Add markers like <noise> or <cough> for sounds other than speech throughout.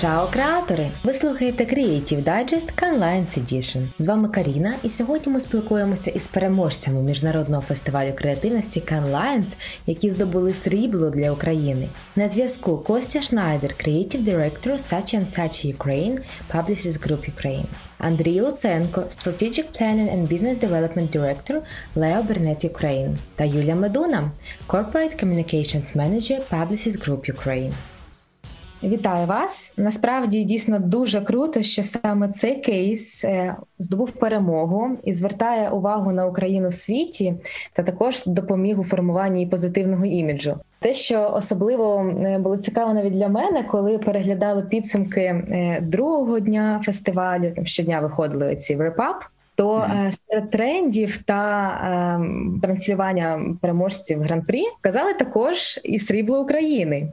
Чао, креатори! Ви слухаєте Creative Digest Canlines Edition. З вами Каріна, і сьогодні ми спілкуємося із переможцями міжнародного фестивалю креативності Canlines, які здобули срібло для України. На зв'язку Костя Шнайдер, Creative Director Sachi Sachi Ukraine, Publicis Group Ukraine. Андрій Луценко, Strategic Planning and Business Development Director Leo Burnett Ukraine та Юлія Медуна, Corporate Communications Manager Publicis Group Ukraine. Вітаю вас! Насправді дійсно дуже круто, що саме цей кейс е, здобув перемогу і звертає увагу на Україну в світі, та також допоміг у формуванні позитивного іміджу. Те, що особливо е, було цікаво навіть для мене, коли переглядали підсумки е, другого дня фестивалю, там щодня виходили ці репап то mm-hmm. серед трендів та е, транслювання переможців гран-прі казали також і срібло України,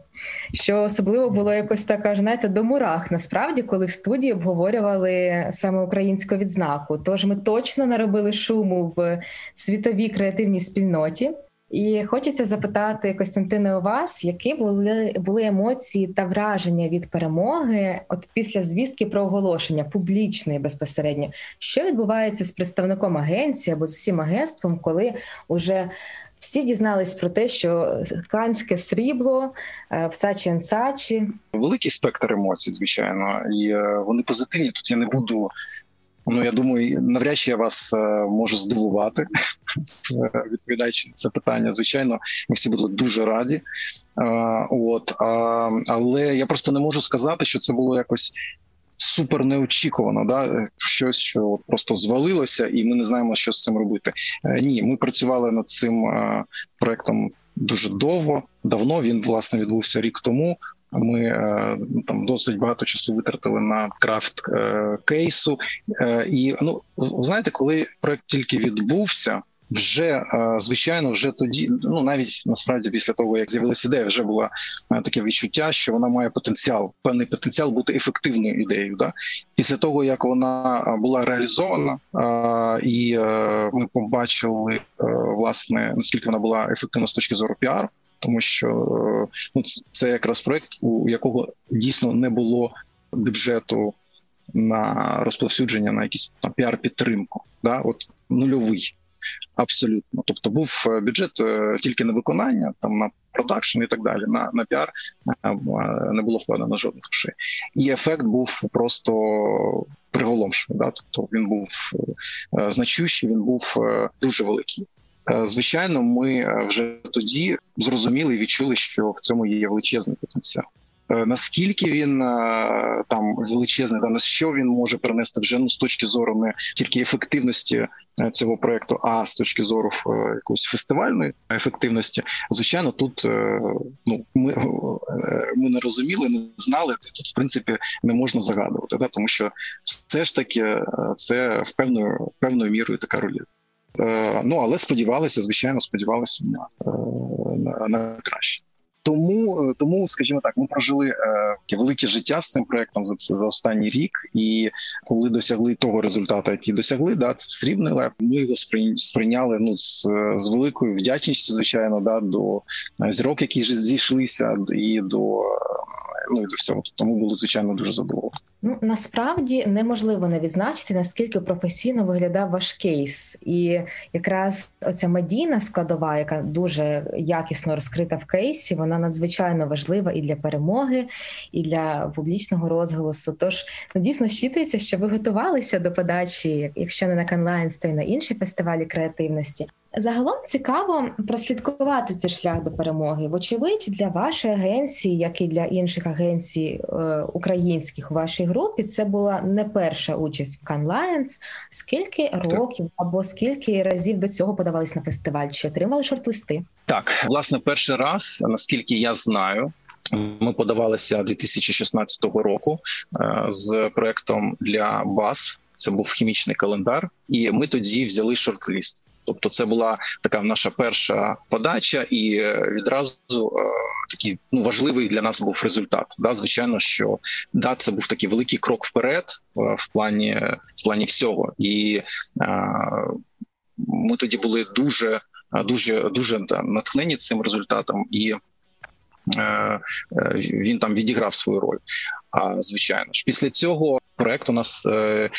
що особливо було якось така знаєте, до мурах. Насправді, коли в студії обговорювали саме українську відзнаку. Тож ми точно наробили шуму в світовій креативній спільноті. І хочеться запитати Костянтине у вас, які були були емоції та враження від перемоги, от після звістки про оголошення публічної безпосередньо, що відбувається з представником агенції або з усім агентством, коли уже всі дізнались про те, що канське срібло е, в Сачі Сачі великий спектр емоцій, звичайно, і е, вони позитивні. Тут я не буду Ну я думаю, навряд чи я вас е, можу здивувати, е, відповідаючи на це питання. Звичайно, ми всі будуть дуже раді. Е, от але я просто не можу сказати, що це було якось. Супер неочікувано, да щось, що просто звалилося, і ми не знаємо, що з цим робити. Ні, ми працювали над цим проектом дуже довго. Давно він власне відбувся рік тому. Ми е, там досить багато часу витратили на крафт е, кейсу. Е, і ну знаєте, коли проект тільки відбувся. Вже звичайно, вже тоді, ну навіть насправді після того, як з'явилася ідея, вже було таке відчуття, що вона має потенціал, певний потенціал бути ефективною ідеєю. Да? Після того як вона була реалізована, і ми побачили власне наскільки вона була ефективна з точки зору піару, тому що ну це якраз проект, у якого дійсно не було бюджету на розповсюдження на якісь на піар-підтримку. Да, от нульовий. Абсолютно, тобто був е, бюджет е, тільки на виконання, там на продакшн і так далі. На на піар е, не було вкладено жодних грошей, і ефект був просто приголомшений. Да? Тобто він був значущий, він був дуже великий. Е, звичайно, ми е, вже тоді зрозуміли і відчули, що в цьому є величезний потенціал. Е, наскільки він там величезний, та на що він може принести вже ну з точки зору не тільки ефективності цього проекту, а з точки зору якоїсь фестивальної ефективності, звичайно, тут ну ми ми не розуміли, не знали. Тут в принципі не можна загадувати, да? тому що все ж таки це в певною певною мірою така роль. Е, ну але сподівалися, звичайно, сподівалися на, е, на, на краще. Тому, е, тому, скажімо так, ми прожили е, велике життя з цим проектом за за останній рік. І коли досягли того результату, який досягли, да це срібний лев. Ми його сприйняли ну з з великою вдячністю, звичайно, да до зірок, які зійшлися, і до ну і до всього. Тому було звичайно дуже задоволені. Ну насправді неможливо не відзначити наскільки професійно виглядав ваш кейс, і якраз оця медійна складова, яка дуже якісно розкрита в кейсі, вона надзвичайно важлива і для перемоги, і для публічного розголосу. Тож ну дійсно щитується, що ви готувалися до подачі, якщо не на Canlines, то й на інші фестивалі креативності. Загалом цікаво прослідкувати цей шлях до перемоги. Вочевидь, для вашої агенції, як і для інших агенцій е, українських у вашій групі, це була не перша участь в Cannes Lions. Скільки років або скільки разів до цього подавались на фестиваль? Чи отримали шорт-листи? Так, власне, перший раз, наскільки я знаю. Ми подавалися 2016 року е, з проектом для БАС. Це був хімічний календар, і ми тоді взяли шорт-ліст. Тобто, це була така наша перша подача, і е, відразу е, такий ну важливий для нас був результат. Да, звичайно, що да, це був такий великий крок вперед е, в плані в плані всього, і ми тоді були дуже дуже дуже натхнені цим результатом і. Він там відіграв свою роль, А звичайно ж, після цього проект у нас е,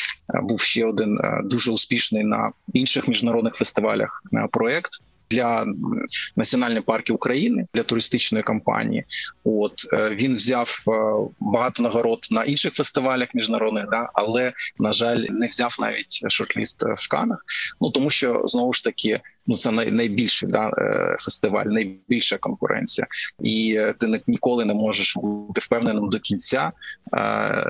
був ще один е, дуже успішний на інших міжнародних фестивалях. Е, проект для національних парків України для туристичної кампанії. От е, він взяв е, багато нагород на інших фестивалях міжнародних, да але на жаль, не взяв навіть шортліст в Канах. Ну тому що знову ж таки. Ну, це найбільший да е, фестиваль, найбільша конкуренція, і ти ніколи не можеш бути впевненим до кінця,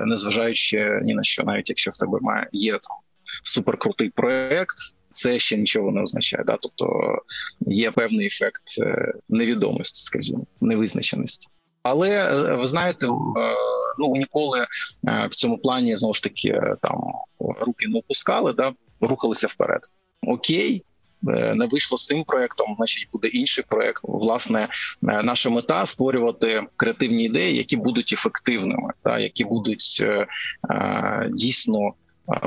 незважаючи ні на що, навіть якщо в тебе має є там суперкрутий проект, це ще нічого не означає. Да? Тобто є певний ефект е, невідомості, скажімо, невизначеності. Але е, ви знаєте, е, ну ніколи в цьому плані знову ж таки там руки не опускали, да рухалися вперед. Окей. Не вийшло з цим проектом, значить буде інший проект. Власне, наша мета створювати креативні ідеї, які будуть ефективними, та які будуть дійсно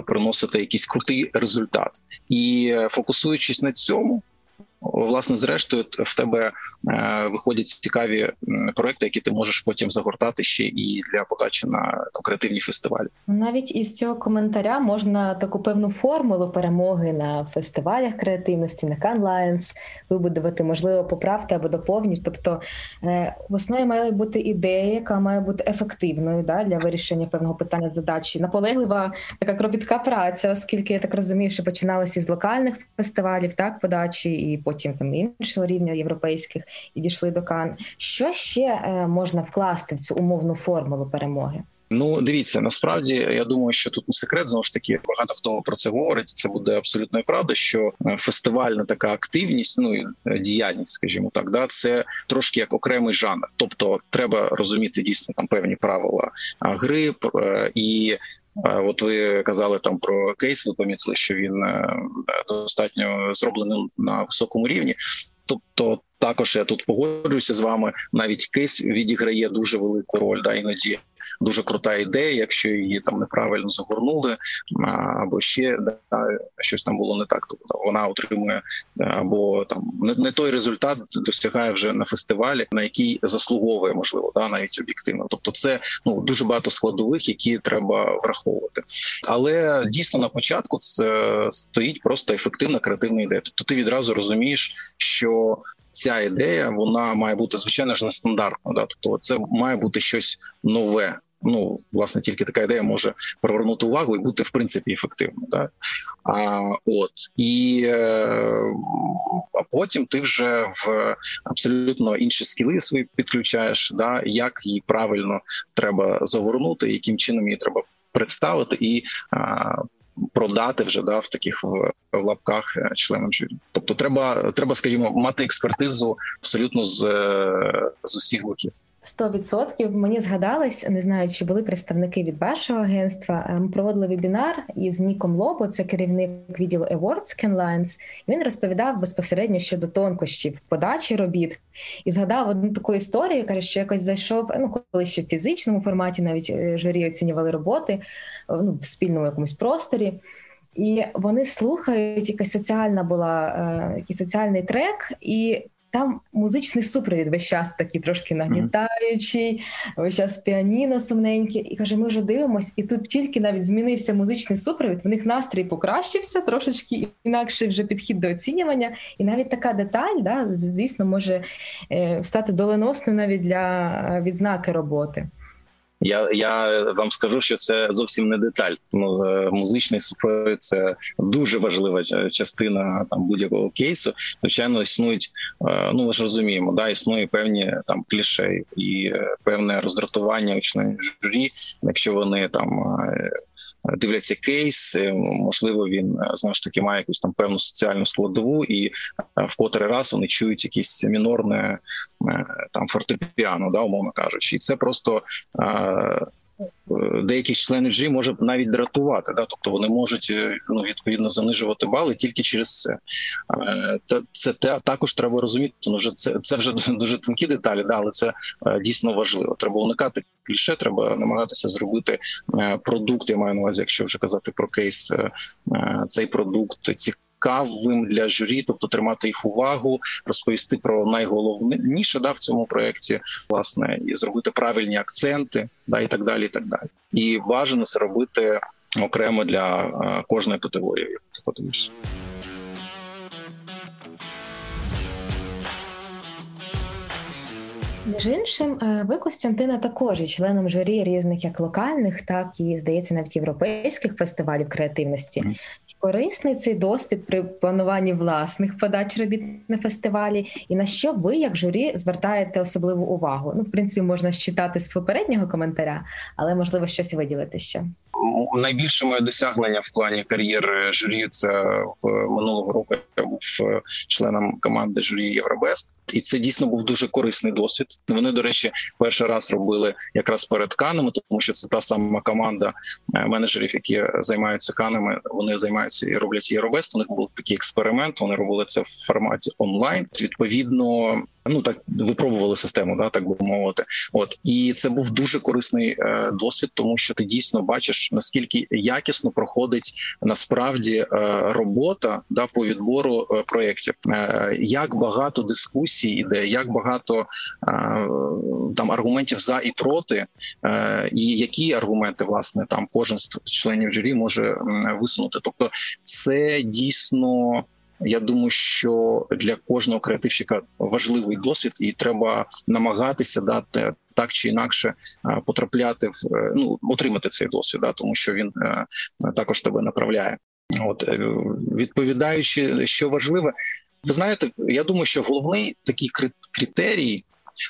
приносити якийсь крутий результат, і е, фокусуючись на цьому, власне, зрештою, в тебе е, виходять цікаві проекти, які ти можеш потім загортати ще і для подачі на креативні фестивалі. Навіть із цього коментаря можна таку певну формулу перемоги на фестивалях креативності на Cannes Lions вибудувати, можливо, поправити або доповнити. Тобто е, в основі має бути ідея, яка має бути ефективною да, для вирішення певного питання задачі. Наполеглива така кропітка праця, оскільки я так розумію, що починалося з локальних фестивалів, так подачі і потім там іншого рівня європейських і дійшли до Кан. Що ще е, можна вкласти в цю умовну формулу перемоги? Ну, дивіться, насправді я думаю, що тут не секрет знову ж таки багато хто про це говорить. Це буде абсолютно правда, що е, фестивальна така активність, ну е, діяльність, скажімо так, да це трошки як окремий жанр. Тобто, треба розуміти дійсно там певні правила гри і. От ви казали там про кейс. Ви помітили, що він достатньо зроблений на високому рівні. Тобто, також я тут погоджуюся з вами. Навіть кейс відіграє дуже велику роль. Да, іноді дуже крута ідея, якщо її там неправильно загорнули, або ще да, щось там було не так. Тобто вона отримує е, або там не, не той результат досягає вже на фестивалі, на який заслуговує можливо, да навіть об'єктивно. Тобто, це ну дуже багато складових, які треба враховувати. Але дійсно на початку це стоїть просто ефективна креативна ідея. Тобто ти відразу розумієш, що ця ідея вона має бути звичайно ж нестандартна. Да? Тобто, це має бути щось нове. Ну, власне, тільки така ідея може привернути увагу і бути в принципі ефективною. Да? А от і е, а потім ти вже в абсолютно інші скіли свої підключаєш, да? як її правильно треба загорнути, яким чином її треба представити і а, продати вже да в таких в, лапках е, членам журі. Тобто, треба, треба, скажімо, мати експертизу абсолютно з, е, з усіх боків. Сто відсотків мені згадалось, не знаю, чи були представники від вашого агентства. Е, ми проводили вебінар із Ніком Лобо, це керівник відділу Awards Canlines, Він розповідав безпосередньо щодо тонкощів подачі робіт і згадав одну таку історію. каже, що якось зайшов. Ну коли ще в фізичному форматі, навіть журі оцінювали роботи ну, в спільному якомусь просторі. І вони слухають, якась соціальна була, е, якийсь соціальний трек, і там музичний супровід весь час такий трошки нагнітаючий, весь час піаніно сумненьке. І каже: ми вже дивимось, і тут тільки навіть змінився музичний супровід. В них настрій покращився, трошечки інакший вже підхід до оцінювання. І навіть така деталь, да, звісно, може е, стати доленосною навіть для е, відзнаки роботи. Я я вам скажу, що це зовсім не деталь. Ну е, музичний супровід – це дуже важлива частина там будь-якого кейсу. Звичайно, існують. Е, ну ми ж розуміємо, да існує певні там кліше і е, певне роздратування у журі, якщо вони там дивляться кейс, е, можливо, він е, знову ж таки має якусь там певну соціальну складову, і е, в котрий раз вони чують якісь мінорне там фортепіано, да, умовно кажучи, і це просто деяких членів журі може навіть дратувати, да, тобто вони можуть е, ну відповідно занижувати бали тільки через це. Та Це це також треба розуміти. Ну вже це це вже <laughs> дуже тонкі деталі, да, але це е, дійсно важливо. Треба уникати кліше, треба намагатися зробити е, продукт. Я маю на увазі, якщо вже казати про кейс, цей продукт ці цікавим для журі, тобто тримати їх увагу, розповісти про найголовніше да в цьому проєкті, власне, і зробити правильні акценти, да і так далі. І так далі. І бажано це робити окремо для кожної категорії. Як ти подивишся. Між іншим, е, ви Костянтина також є членом журі різних як локальних, так і здається, навіть європейських фестивалів креативності. Корисний цей досвід при плануванні власних подач робіт на фестивалі, і на що ви, як журі, звертаєте особливу увагу? Ну, в принципі, можна считати з попереднього коментаря, але можливо щось виділити ще найбільше моє досягнення в плані кар'єри журі це в минулого року я був е, членом команди журі Євробест, і це дійсно був дуже корисний досвід. Вони, до речі, перший раз робили якраз перед канами, тому що це та сама команда е, менеджерів, які займаються канами. Вони займаються і роблять Євробест. У них був такий експеримент. Вони робили це в форматі онлайн. Відповідно, ну так випробували систему, да так би мовити. От і це був дуже корисний е, досвід, тому що ти дійсно бачиш наскільки якісно проходить насправді е, робота да по відбору е, проєктів. Е, як багато дискусій іде, як багато е, там аргументів за і проти, е, і які аргументи власне там кожен з членів журі може висунути. Тобто, це дійсно. Я думаю, що для кожного креативщика важливий досвід, і треба намагатися дати так чи інакше потрапляти в е, ну отримати цей досвід, да, тому що він е, також тебе направляє. От е, відповідаючи, що важливе, ви знаєте, я думаю, що головний такий критерій,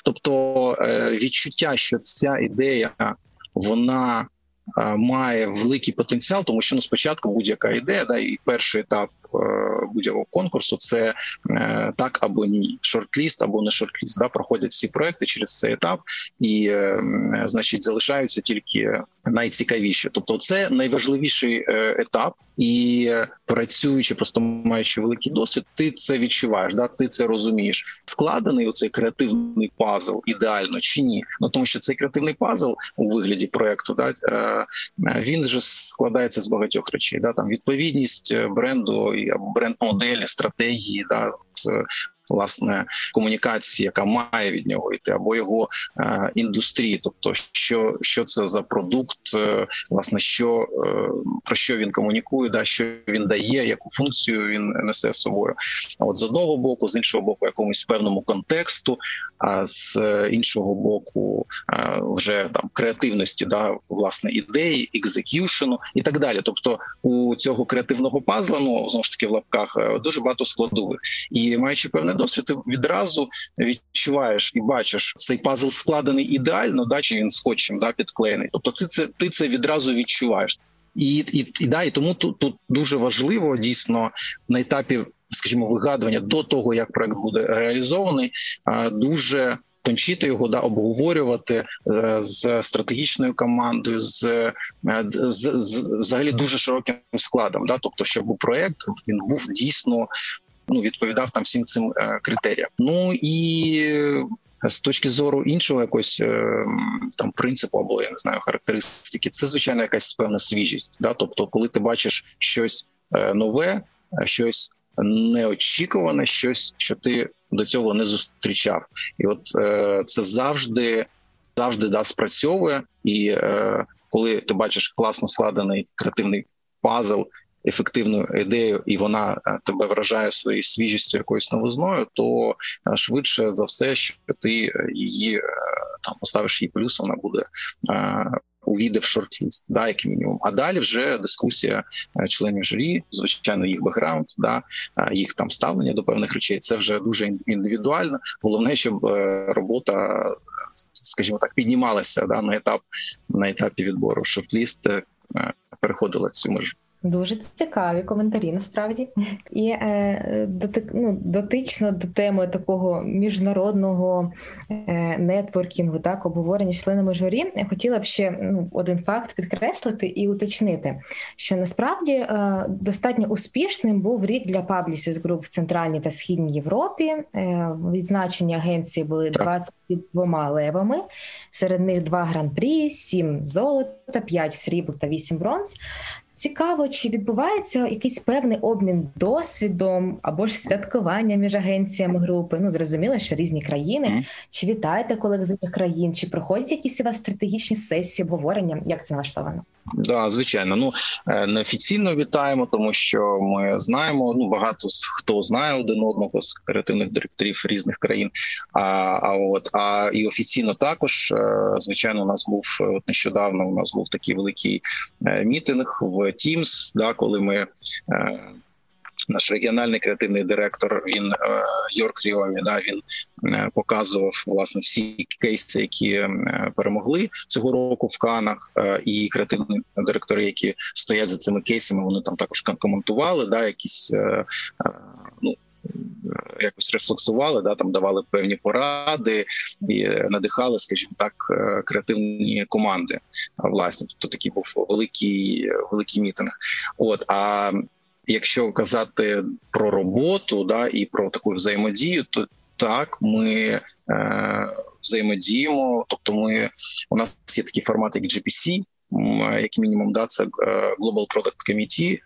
тобто відчуття, що ця ідея вона має великий потенціал, тому що ну спочатку будь-яка ідея, да і перший етап Е, будь-якого конкурсу це е, так або ні, шортліст або не шортліст. Да, проходять всі проекти через цей етап, і е, значить залишаються тільки найцікавіші. Тобто, це найважливіший етап, і працюючи, просто маючи великий досвід, ти це відчуваєш. Да, ти це розумієш. Складений оцей креативний пазл ідеально чи ні? Ну тому що цей креативний пазл у вигляді проекту, да він же складається з багатьох речей. Да, там відповідність бренду або бренд-моделі, стратегії, да власне комунікації, яка має від нього йти, або його е, індустрії, тобто, що що це за продукт, е, власне, що е, про що він комунікує, да що він дає, яку функцію він несе собою. А от з одного боку, з іншого боку, якомусь певному контексту, а з іншого боку, е, вже там креативності, да власне ідеї, екзекюшену і так далі. Тобто у цього креативного пазла, ну знову ж таки в лапках е, дуже багато складових і маючи певне досвід, ти відразу відчуваєш і бачиш цей пазл складений ідеально, да чи він скотчем да підклеєний. Тобто, ти це ти це відразу відчуваєш. І і, і да, і тому тут тут дуже важливо дійсно на етапі, скажімо, вигадування до того, як проект буде реалізований, дуже тончити його, да обговорювати е, з стратегічною командою, з, е, з, з взагалі дуже широким складом. Да, тобто, щоб проект він був дійсно ну відповідав там всім цим е, критеріям. Ну і е, з точки зору іншого якогось е, там принципу або я не знаю характеристики, це звичайно якась певна свіжість. Да? Тобто, коли ти бачиш щось нове, щось неочікуване, щось, що ти до цього не зустрічав, і от це завжди завжди да спрацьовує, і коли ти бачиш класно складений креативний пазл, ефективну ідею, і вона е, тебе вражає своєю свіжістю якоюсь новизною, то е, швидше за все, що ти е, її там поставиш її плюс, вона буде. Увійде в шорт-ліст, да, як мінімум. А далі вже дискусія членів журі, звичайно, їх бекграунд, да, їх там ставлення до певних речей. Це вже дуже індивідуально. Головне, щоб робота, скажімо так, піднімалася да, на етап на етапі відбору. Шорт-ліст переходила цю межу. Дуже цікаві коментарі насправді і е, дотик, ну, дотично до теми такого міжнародного е, нетворкінгу, так обговорення членами журі. Я хотіла б ще ну, один факт підкреслити і уточнити, що насправді е, достатньо успішним був рік для Publicis Group в центральній та східній Європі. Е, відзначені агенції були 22 левами, серед них два гран-прі, 7 золота, 5 срібл та 8 бронз. Цікаво, чи відбувається якийсь певний обмін досвідом або ж святкування між агенціями групи? Ну зрозуміло, що різні країни. Чи вітаєте колег з інших країн? Чи проходять якісь у вас стратегічні сесії обговорення? Як це налаштовано? Да, звичайно. Ну е, неофіційно вітаємо, тому що ми знаємо. Ну багато хто знає один одного з креативних директорів різних країн. А а от а і офіційно також е, звичайно у нас був от нещодавно. У нас був такий великий е, мітинг в Teams, да, коли ми наш регіональний креативний директор. Він е, Йорк Ріомі. Да він е, показував власне всі кейси, які е, перемогли цього року в Канах, і креативні директори, які стоять за цими кейсами, вони там також коментували, да, якісь ну. Якось рефлексували, да там давали певні поради і надихали, скажімо так, креативні команди. Власне, тобто такий був великий великий мітинг. От а якщо казати про роботу, да і про таку взаємодію, то так ми е, взаємодіємо. Тобто, ми у нас є такі формати, як GPC, як мінімум, да, це е, Global Product Committee,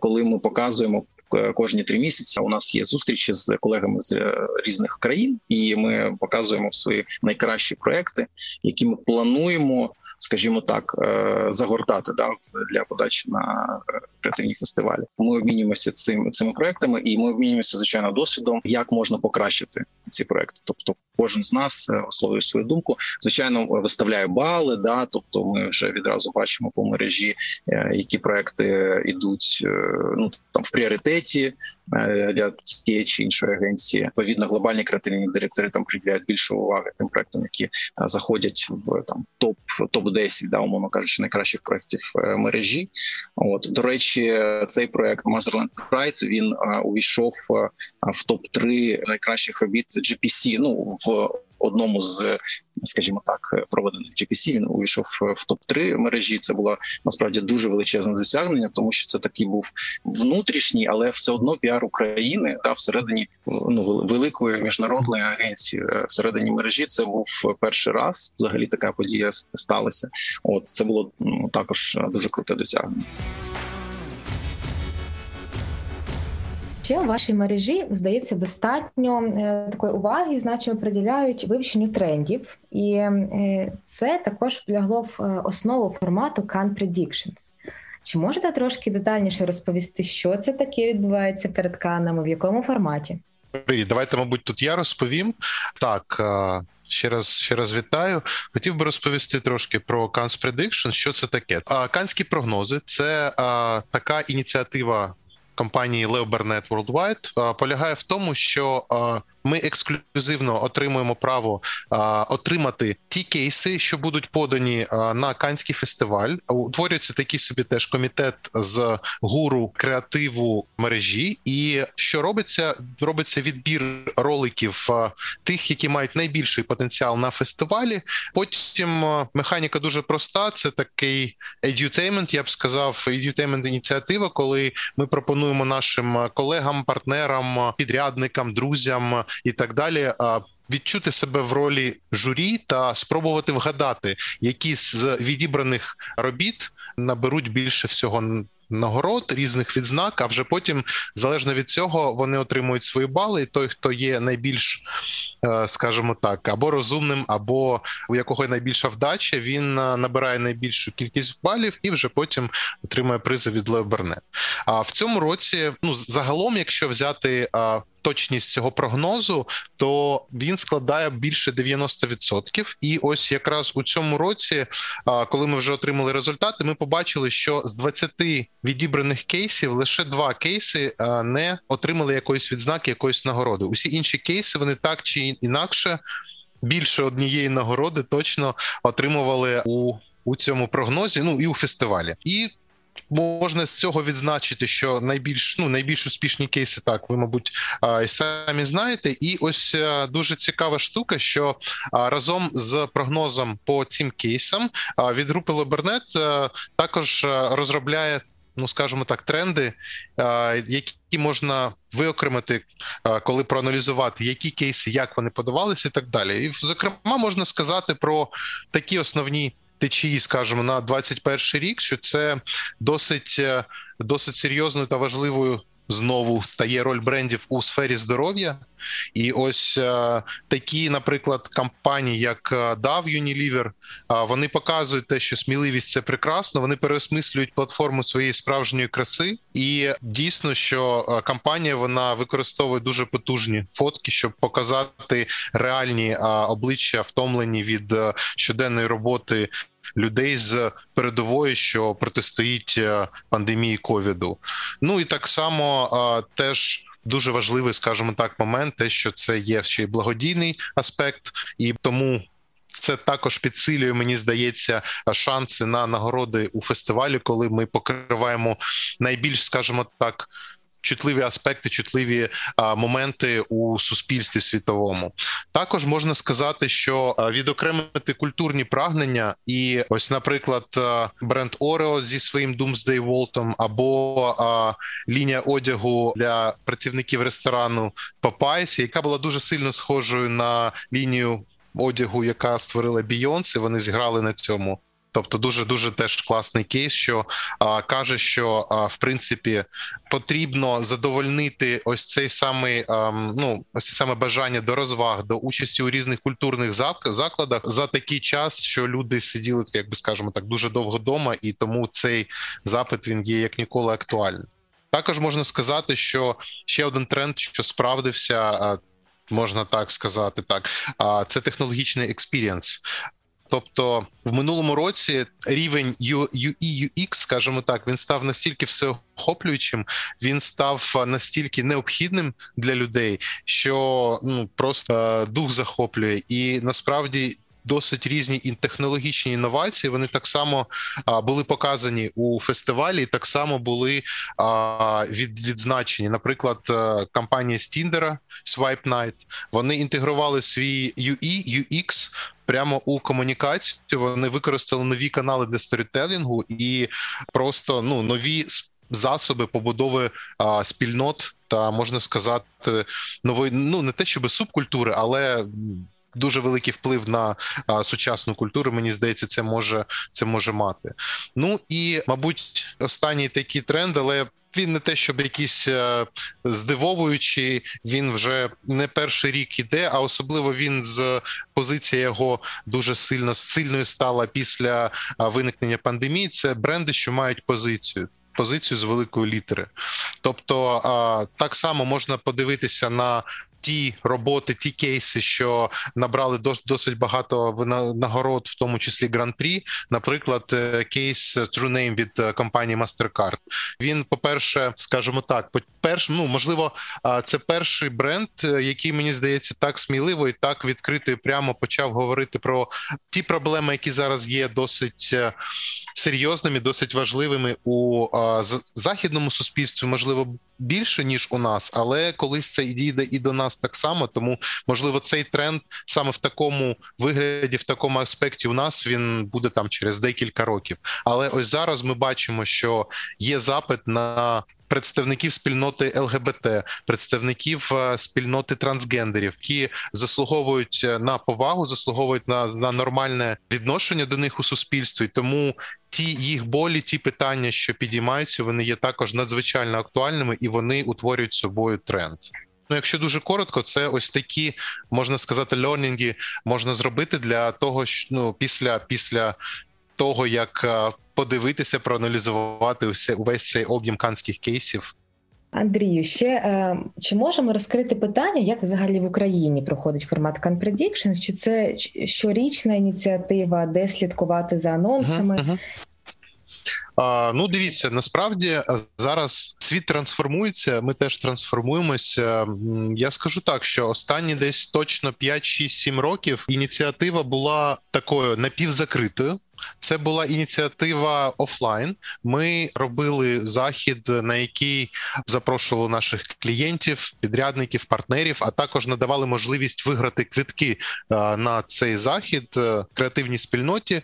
коли ми показуємо. Е, кожні три місяці у нас є зустрічі з колегами з е, різних країн, і ми показуємо свої найкращі проекти, які ми плануємо скажімо так, е, загортати да для подачі на е, креативні фестивалі. Ми обмінюємося цим цими проектами, і ми обмінюємося звичайно досвідом, як можна покращити ці проекти. Тобто, кожен з нас е, висловлює свою думку. Звичайно, виставляє бали. Да, тобто, ми вже відразу бачимо по мережі, які проекти йдуть ну там в пріоритеті для тієї чи іншої агенції. Відповідно, глобальні креативні директори там приділяють більше уваги тим проектам, які заходять в там топ топ 10 да, умовно кажучи, найкращих проектів е, мережі. От до речі, цей проект Motherland Pride, він е, увійшов е, в топ 3 найкращих робіт GPC, Ну в одному з, скажімо так, проведених GPC, Він увійшов в топ 3 мережі. Це було насправді дуже величезне досягнення, тому що це такий був внутрішній, але все одно піар України та всередині ну великої міжнародної агенції е, всередині мережі. Це був перший раз. Взагалі така подія сталася. От це було ну, також дуже круте досягнення. Ще у вашій мережі здається достатньо е, такої уваги, значно приділяють вивченню трендів, і е, це також влягло в е, основу формату Can Predictions. Чи можете трошки детальніше розповісти, що це таке відбувається перед канами, в якому форматі? Привіт, давайте, мабуть, тут я розповім так. Ще раз ще раз вітаю. Хотів би розповісти трошки про Cannes Prediction, Що це таке? Канські прогнози це така ініціатива компанії Leo Burnett Worldwide полягає в тому, що ми ексклюзивно отримуємо право отримати ті кейси, що будуть подані на Канський фестиваль. Утворюється такий собі теж комітет з гуру креативу мережі, і що робиться, робиться відбір роликів тих, які мають найбільший потенціал на фестивалі. Потім механіка дуже проста. Це такий edutainment, я б сказав, edutainment ініціатива, коли ми пропонуємо пропонуємо нашим е, колегам, партнерам, е, підрядникам, друзям е, і так далі. Відчути себе в ролі журі та спробувати вгадати, які з відібраних робіт наберуть більше всього нагород, різних відзнак. А вже потім, залежно від цього, вони отримують свої бали. І той, хто є найбільш, е, скажімо так, або розумним, або у якого найбільша вдача, він е, набирає найбільшу кількість балів і вже потім отримує призи від Леоберне. А в цьому році, ну загалом, якщо взяти точність цього прогнозу, то він складає більше 90%. І ось якраз у цьому році, коли ми вже отримали результати, ми побачили, що з 20 відібраних кейсів лише два кейси не отримали якоїсь відзнаки, якоїсь нагороди. Усі інші кейси вони так чи інакше більше однієї нагороди точно отримували у. У цьому прогнозі, ну і у фестивалі, і Можна з цього відзначити, що найбільш ну найбільш успішні кейси, так ви, мабуть, і самі знаєте. І ось е, дуже цікава штука, що разом з прогнозом по цим кейсам від групи Лобернет також е, розробляє. Ну, скажімо так, тренди, які можна виокремити, коли проаналізувати, які кейси, як вони подавалися, і так далі. І зокрема, можна сказати про такі основні течії, скажімо, на 21 рік, що це досить досить серйозною та важливою знову стає роль брендів у сфері здоров'я. І ось е, такі, наприклад, компанії, як е, DAV Unilever, е, вони показують те, що сміливість це прекрасно. Вони переосмислюють платформу своєї справжньої краси, і дійсно, що е, компанія вона використовує дуже потужні фотки, щоб показати реальні е, обличчя, втомлені від е, щоденної роботи людей з передової, що протистоїть е, пандемії ковіду. Ну і так само теж. Дуже важливий, скажімо так, момент, те, що це є ще й благодійний аспект, і тому це також підсилює, мені здається, шанси на нагороди у фестивалі, коли ми покриваємо найбільш, скажімо так, чутливі аспекти, чутливі моменти у суспільстві світовому. Також можна сказати, що відокремити культурні прагнення, і ось, наприклад, бренд Орео зі своїм Doomsday Vault, або лінія одягу для працівників ресторану Popeyes, яка була дуже сильно схожою на лінію одягу, яка створила Beyoncé, Вони зіграли на цьому. Тобто, дуже дуже теж класний кейс, що а, каже, що а, в принципі потрібно задовольнити ось цей самий а, ну ось саме бажання до розваг, до участі у різних культурних закладах за такий час, що люди сиділи, як би скажемо так, дуже довго вдома, і тому цей запит він є як ніколи актуальним. Також можна сказати, що ще один тренд, що справдився. Можна так сказати, так це технологічний experience. Тобто в минулому році рівень UI, UX, скажімо так, він став настільки всеохоплюючим, він став настільки необхідним для людей, що ну просто дух захоплює, і насправді досить різні і технологічні інновації. Вони так само були показані у фестивалі, і так само були від, відзначені. Наприклад, е, компанія Стіндера Swipe Night, Вони інтегрували свій UI, UX Прямо у комунікацію вони використали нові канали для сторітелінгу і просто ну нові засоби побудови а, спільнот та можна сказати нової ну не те, щоб субкультури, але дуже великий вплив на сучасну культуру. Мені здається, це може це може мати. Ну і мабуть, останній такий тренд, але. Він не те, щоб якийсь е, здивовуючий, він вже не перший рік іде, а особливо він з позиції його дуже сильно сильною стала після виникнення пандемії. Це бренди, що мають позицію. Позицію з великої літери, тобто так само можна подивитися на ті роботи, ті кейси, що набрали досить багато нагород, в тому числі гран-прі. Наприклад, е, кейс True Name від е, компанії MasterCard. Він, по перше, скажімо так, перш, ну можливо, це перший бренд, е, який мені здається так сміливо і так відкрито і прямо почав говорити про ті проблеми, які зараз є досить серйозними, досить важливими у західному суспільстві. Можливо, більше ніж у нас, але колись це дійде і до нас так само. Тому можливо цей тренд саме в такому вигляді, в такому аспекті у нас він буде там через декілька років. Але ось зараз ми бачимо, що є запит на представників спільноти ЛГБТ, представників е, спільноти трансгендерів, які заслуговують е, на повагу, заслуговують на, на нормальне відношення до них у суспільстві. Тому ті їх болі, ті питання, що підіймаються, вони є також надзвичайно актуальними і вони утворюють собою тренд. Ну, якщо дуже коротко, це ось такі можна сказати, льорнінги можна зробити для того, що ну після після того як е, подивитися, проаналізувати усе увесь цей об'єм канських кейсів. Андрію, ще е, чи можемо розкрити питання, як взагалі в Україні проходить формат Can Prediction? Чи це щорічна ініціатива, де слідкувати за анонсами? Uh-huh, uh-huh. Ну, дивіться, насправді е, зараз світ трансформується. Ми теж трансформуємося. Я скажу так, що останні десь точно 5, 6, 7 років ініціатива була такою напівзакритою. Це була ініціатива офлайн. Ми робили захід, на який запрошували наших клієнтів, підрядників, партнерів, а також надавали можливість виграти квитки е, на цей захід е, креативній спільноті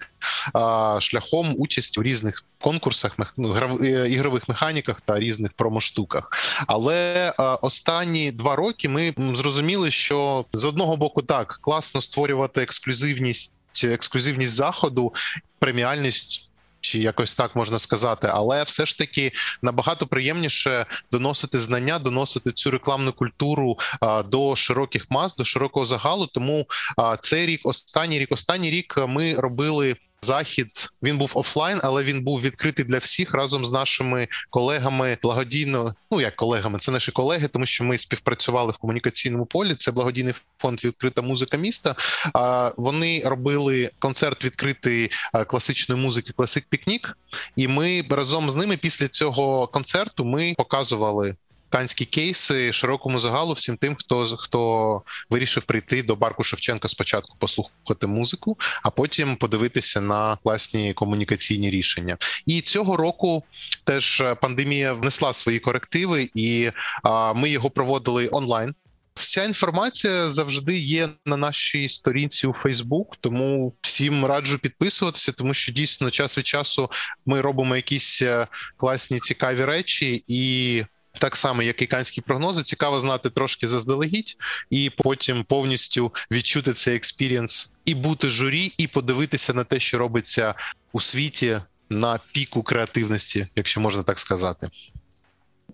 шляхом участі у різних конкурсах, ну, е, ігрових механіках та різних промоштуках. Але останні два роки ми зрозуміли, що з одного боку так класно створювати ексклюзивність ексклюзивність заходу, преміальність чи якось так можна сказати, але все ж таки набагато приємніше доносити знання, доносити цю рекламну культуру а, до широких мас, до широкого загалу. Тому а, цей рік, останній рік, останній рік ми робили захід він був офлайн, але він був відкритий для всіх разом з нашими колегами благодійно. Ну як колегами, це наші колеги, тому що ми співпрацювали в комунікаційному полі. Це благодійний фонд відкрита музика міста. А вони робили концерт відкритий класичної музики, класик пікнік. І ми разом з ними після цього концерту ми показували канські кейси широкому загалу всім тим, хто хто вирішив прийти до барку Шевченка спочатку послухати музику, а потім подивитися на класні комунікаційні рішення. І цього року теж пандемія внесла свої корективи, і а, ми його проводили онлайн. Вся інформація завжди є на нашій сторінці у Фейсбук, тому всім раджу підписуватися, тому що дійсно час від часу ми робимо якісь е, класні цікаві речі і так само, як і канські прогнози, цікаво знати трошки заздалегідь, і потім повністю відчути цей experience і бути журі, і подивитися на те, що робиться у світі на піку креативності, якщо можна так сказати.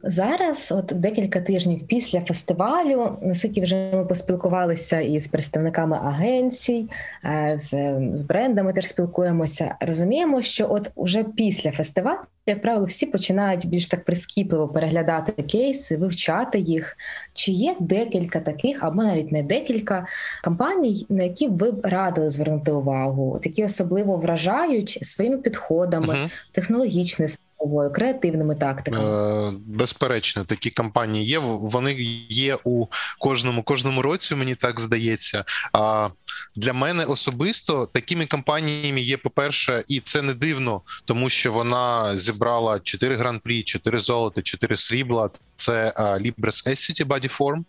Зараз, от декілька тижнів після фестивалю, наскільки вже ми поспілкувалися із представниками агенцій, е, з з брендами теж спілкуємося. Розуміємо, що от уже після фестивалю, як правило, всі починають більш так прискіпливо переглядати кейси, вивчати їх. Чи є декілька таких, або навіть не декілька компаній, на які ви б радили звернути увагу, які особливо вражають своїми підходами, uh-huh. технологічною мовою, креативними тактиками? Е, безперечно, такі кампанії є. Вони є у кожному кожному році. Мені так здається. А для мене особисто такими кампаніями є. По перше, і це не дивно, тому що вона зібрала 4 гран-прі, 4 золота, 4 срібла. Це Libres Essity Body Form.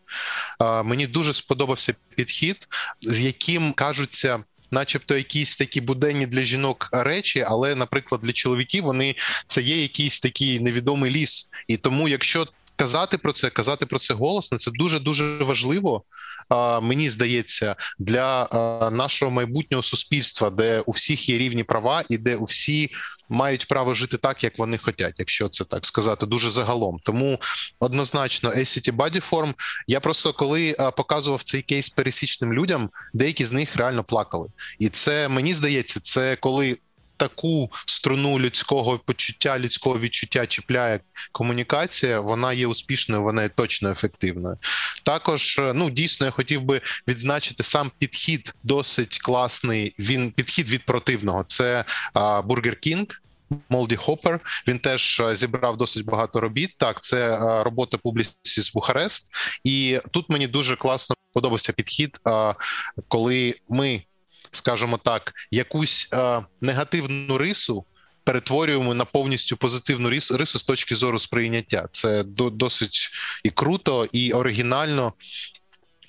Мені дуже сподобався підхід, з яким кажуться начебто, якісь такі буденні для жінок речі, але, наприклад, для чоловіків вони це є якийсь такий невідомий ліс, і тому, якщо казати про це, казати про це голосно, це дуже дуже важливо мені здається, для нашого майбутнього суспільства, де у всіх є рівні права, і де у всі мають право жити так, як вони хочуть, якщо це так сказати, дуже загалом. Тому однозначно ACT Body Я просто коли показував цей кейс пересічним людям, деякі з них реально плакали, і це мені здається, це коли таку струну людського почуття, людського відчуття чіпляє комунікація, вона є успішною, вона є точно ефективною. Також е, ну дійсно я хотів би відзначити сам підхід досить класний. Він підхід від противного. Це Бургер Кінг. Молді Хоппер він теж е, зібрав досить багато робіт. Так, це е, робота з Бухарест, і тут мені дуже класно подобався підхід, коли ми скажімо так, якусь е, негативну рису. Перетворюємо на повністю позитивну рису, рису з точки зору сприйняття. Це до, досить і круто, і оригінально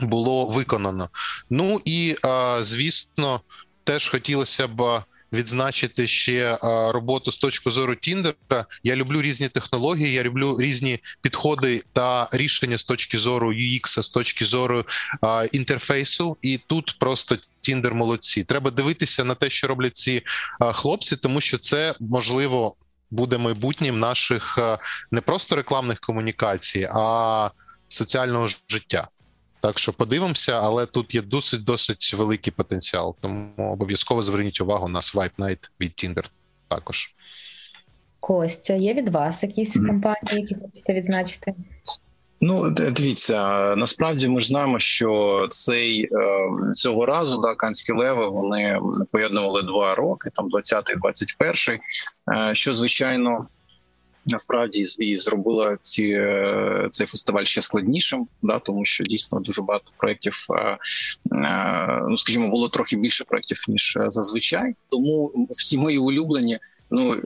було виконано. Ну і е, звісно, теж хотілося б відзначити ще роботу з точки зору Тіндера. Я люблю різні технології, я люблю різні підходи та рішення з точки зору UX, з точки зору інтерфейсу. І тут просто Тіндер молодці. Треба дивитися на те, що роблять ці хлопці, тому що це можливо буде майбутнім наших не просто рекламних комунікацій, а соціального життя. Так що подивимося, але тут є досить досить великий потенціал. Тому обов'язково зверніть увагу на Swipe Night від Tinder також. Костя, є від вас якісь компанії, які хочете відзначити? Ну, дивіться, насправді ми ж знаємо, що цей е, цього разу да, канські леви вони поєднували два роки, там 20-й, 21-й, е, що звичайно насправді і зробила ці е, цей фестиваль ще складнішим, да тому що дійсно дуже багато проєктів, е, е, ну скажімо, було трохи більше проєктів, ніж зазвичай. Тому всі мої улюблені. Ну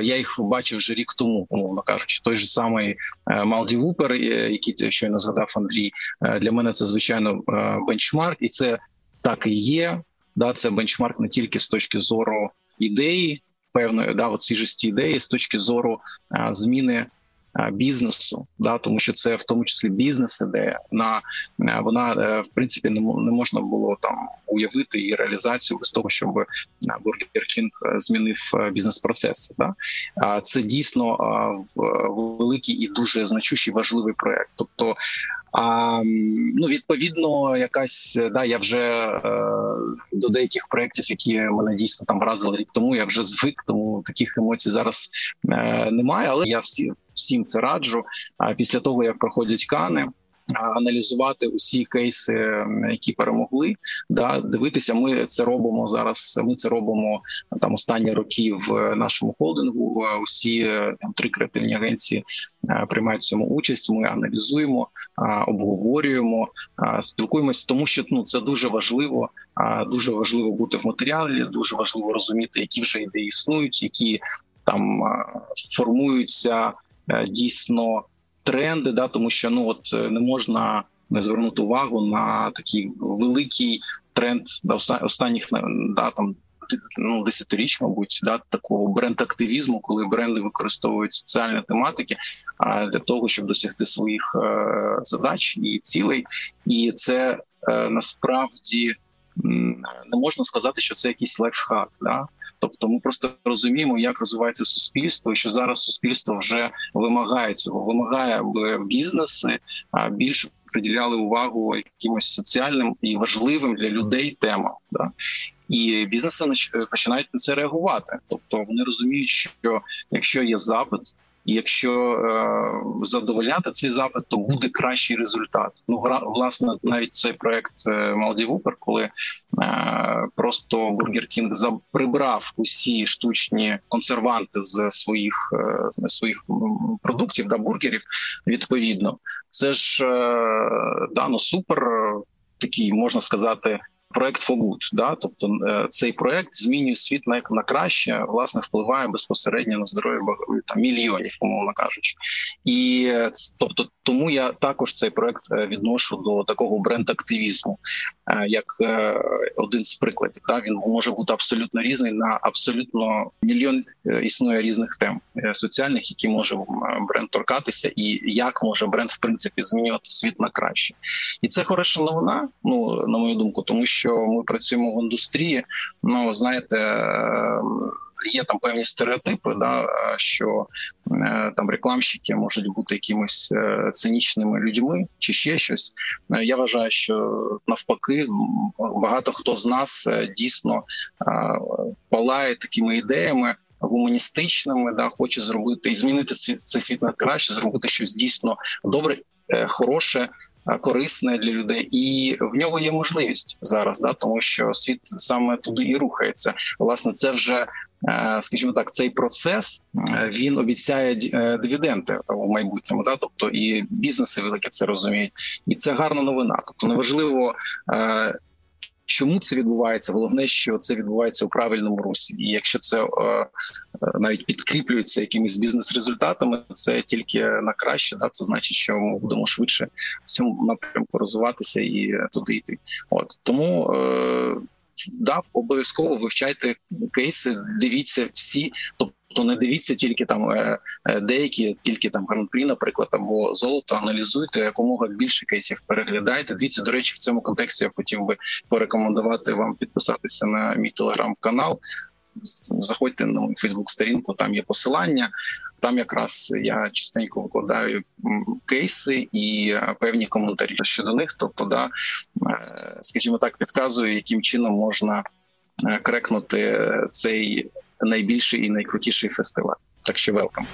я їх бачив вже рік тому, умовно кажучи, той же самий Малді Вупер, який щойно згадав Андрій. Для мене це звичайно бенчмарк, і це так і є. Да, це бенчмарк не тільки з точки зору ідеї, певної да, от свіжості ідеї з точки зору а, зміни бізнесу, да тому що це в тому числі бізнес ідея на вона в принципі не можна було там уявити і реалізацію без того, щоб Бургер Кінг змінив бізнес-процеси. Да? Це дійсно великий і дуже значущий важливий проект. Тобто а ну відповідно, якась да, я вже е, до деяких проєктів, які мене дійсно там вразили рік тому. Я вже звик, тому таких емоцій зараз е, немає. Але я всі всім це раджу. А після того як проходять кани аналізувати усі кейси, які перемогли, да дивитися. Ми це робимо зараз. Ми це робимо там останні роки в нашому холдингу. Усі там три креативні агенції е, приймають цьому участь. Ми аналізуємо, обговорюємо, спілкуємося, тому що ну це дуже важливо. Дуже важливо бути в матеріалі. Дуже важливо розуміти, які вже ідеї існують, які там формуються е, дійсно тренди, да тому що ну от е, не можна не звернути увагу на такий великий тренд да, останніх да, там ну десятиріч, мабуть, да такого бренд-активізму, коли бренди використовують соціальні тематики а для того, щоб досягти своїх е, задач і цілей, і це е, насправді не можна сказати, що це якийсь лайфхак. Да? Тобто, ми просто розуміємо, як розвивається суспільство, і що зараз суспільство вже вимагає цього, вимагає, аби бізнеси більше приділяли увагу якимось соціальним і важливим для людей темам. Да? І бізнеси починають на це реагувати. Тобто вони розуміють, що якщо є запит, якщо е, задовольняти цей запит, то буде кращий результат. Ну власне, навіть цей проект Малді Вупер, коли е, просто Burger King прибрав усі штучні консерванти з своїх е, своїх продуктів да бургерів. Відповідно, це ж е, да, ну, супер такий можна сказати проект good, да, тобто е, цей проект змінює світ на на краще, власне, впливає безпосередньо на здоров'я там мільйонів, умовно кажучи, і е, тобто, тому я також цей проект е, відношу до такого бренд-активізму, як один з прикладів. Да, він може бути абсолютно різний на абсолютно мільйон існує різних тем соціальних, які може бренд торкатися, і як може бренд в принципі змінювати світ на краще, і це хороша новина. Ну на мою думку, тому що що ми працюємо в індустрії. Ну знаєте. Е, є там певні стереотипи, да що е, там рекламщики можуть бути якимись е, цинічними людьми чи ще щось. Я вважаю, що навпаки багато хто з нас дійсно палає такими ідеями. Гуманістичними да хоче зробити і змінити цей світ на краще, зробити щось дійсно добре, хороше корисне для людей, і в нього є можливість зараз, да тому що світ саме туди і рухається. Власне, це вже. Е, скажімо так, цей процес е, він обіцяє е, дивіденди у майбутньому, да, тобто і бізнеси великі це розуміють, і це гарна новина. Тобто неважливо Чому це відбувається? Головне, що це відбувається у правильному русі, і якщо це е, е, навіть підкріплюється якимись бізнес-результатами, це тільки на краще. Да, це значить, що ми будемо швидше в цьому напрямку розвиватися і туди йти. От тому. Е, Да, обов'язково вивчайте кейси, дивіться всі, тобто то не дивіться тільки там е, е, деякі, тільки там гран-прі, наприклад, або золото. Аналізуйте якомога більше кейсів. Переглядайте. Дивіться, до речі, в цьому контексті я хотів би порекомендувати вам підписатися на мій телеграм-канал. Заходьте на мою Фейсбук-сторінку, там є посилання. Там якраз я частенько викладаю кейси і е, певні коментарі щодо них. Тобто, да, скажімо так, підказую, яким чином можна крекнути цей найбільший і найкрутіший фестиваль. Так що велкам.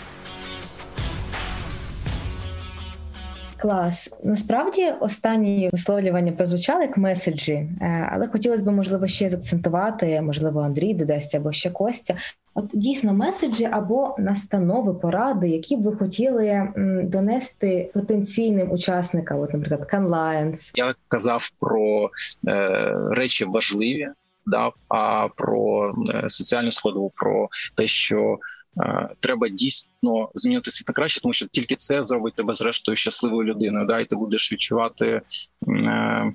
Клас. Насправді останні висловлювання прозвучали як меседжі, е, але хотілося б, можливо, ще закцентувати, можливо, Андрій додасть або ще Костя. От дійсно меседжі або настанови, поради, які б ви хотіли донести потенційним учасникам, от, наприклад, Canlions. Я казав про е, речі важливі, да а про е, соціальну складову, про те, що е, треба дійсно змінити світ на краще, тому що тільки це зробить тебе зрештою щасливою людиною. Да, і ти будеш відчувати. Е,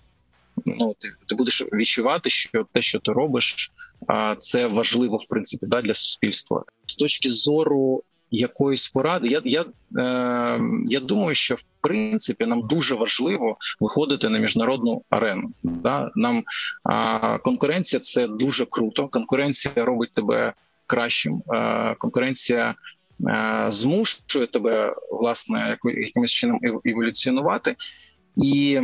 Ну, ти ти будеш відчувати, що те, що ти робиш, це важливо в принципі да, для суспільства з точки зору якоїсь поради. Я я, е, я думаю, що в принципі нам дуже важливо виходити на міжнародну арену. Да? Нам е, конкуренція це дуже круто. Конкуренція робить тебе кращим. Е, конкуренція е, змушує тебе власне якимось чином еволюціонувати і.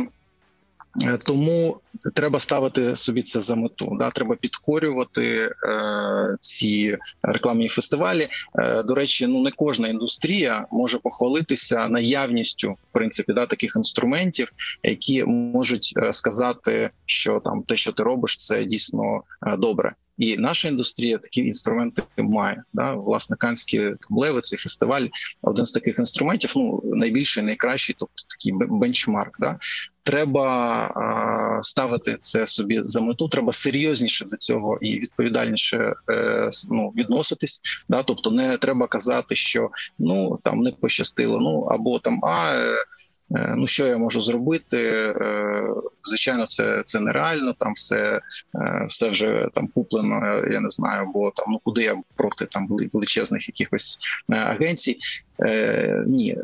Е, тому треба ставити собі це за мету. Да, треба підкорювати е, ці рекламні фестивалі. Е, До речі, ну не кожна індустрія може похвалитися наявністю в принципі да таких інструментів, які можуть е, сказати, що там те, що ти робиш, це дійсно е, добре. І наша індустрія такі інструменти має. Да? Власне, канські леви, цей фестиваль один з таких інструментів. Ну найбільший, найкращий, тобто такий бенчмарк. Да? Треба ставити це собі за мету. Треба серйозніше до цього і відповідальніше е, ну, відноситись. Да? Тобто, не треба казати, що ну там не пощастило, ну або там а. Е, ну що я можу зробити? Е, звичайно, це це нереально. Там все е, все вже там куплено. Я не знаю, бо там ну куди я проти там величезних якихось агенцій. Е, Ні,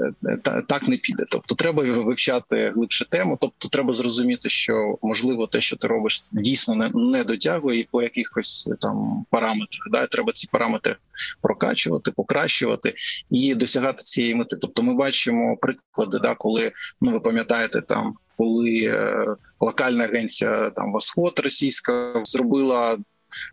так не піде. Тобто, треба вивчати глибше тему. Тобто, треба зрозуміти, що можливо те, що ти робиш, дійсно не не дотягує і по якихось там параметрах. Да, треба ці параметри прокачувати, покращувати і досягати цієї мети. Тобто, ми бачимо приклади, да, коли ну ви пам'ятаєте там. Коли е, локальна агенція там Восход російська зробила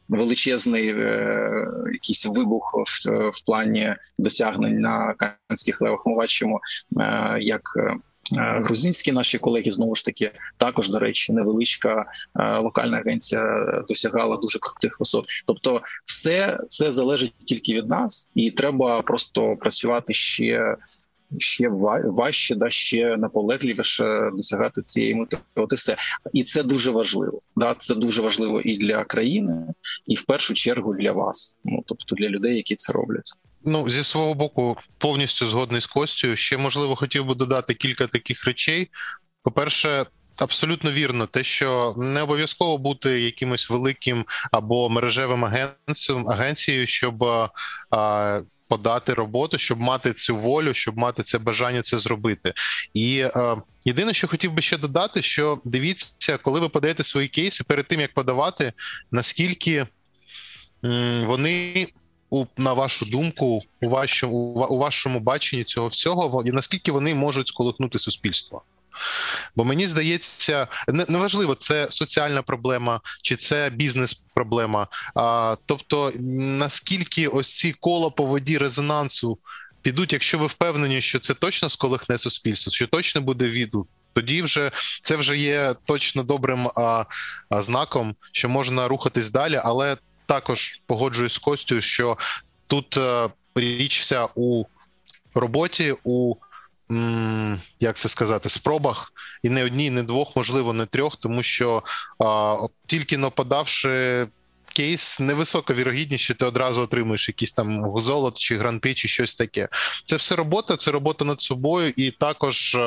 величезний е, якийсь вибух в, в плані досягнень на канських левах. Ми бачимо, е, як е, Грузинські наші колеги знову ж таки також до речі, невеличка е, локальна агенція досягала дуже крутих висот. Тобто, все це залежить тільки від нас, і треба просто працювати ще ще важче, да ще наполегливіше досягати цієї мети. От і все, і це дуже важливо. Да, це дуже важливо і для країни, і в першу чергу для вас. Ну тобто для людей, які це роблять. Ну зі свого боку, повністю згодний з Костю. Ще можливо хотів би додати кілька таких речей. По перше. Абсолютно вірно, те, що не обов'язково бути якимось великим або мережевим агенцією, щоб а, подати роботу, щоб мати цю волю, щоб мати це бажання це зробити. І е, єдине, що хотів би ще додати, що дивіться, коли ви подаєте свої кейси, перед тим як подавати, наскільки м, вони. У на вашу думку, у вашому у вашому баченні цього всього, наскільки вони можуть сколихнути суспільство? Бо мені здається, неважливо, це соціальна проблема чи це бізнес-проблема. Тобто, наскільки ось ці кола по воді резонансу підуть, якщо ви впевнені, що це точно сколихне суспільство, що точно буде відгук, тоді вже це вже є точно добрим а, а, знаком, що можна рухатись далі, але також погоджуюсь з Костю, що тут а, е, річ вся у роботі. у як це сказати, спробах, і не одній, не двох, можливо, не трьох, тому що а, тільки нападавши кейс, невисока вірогідність, що ти одразу отримуєш якийсь там золото чи гран-пі, чи щось таке. Це все робота, це робота над собою, і також.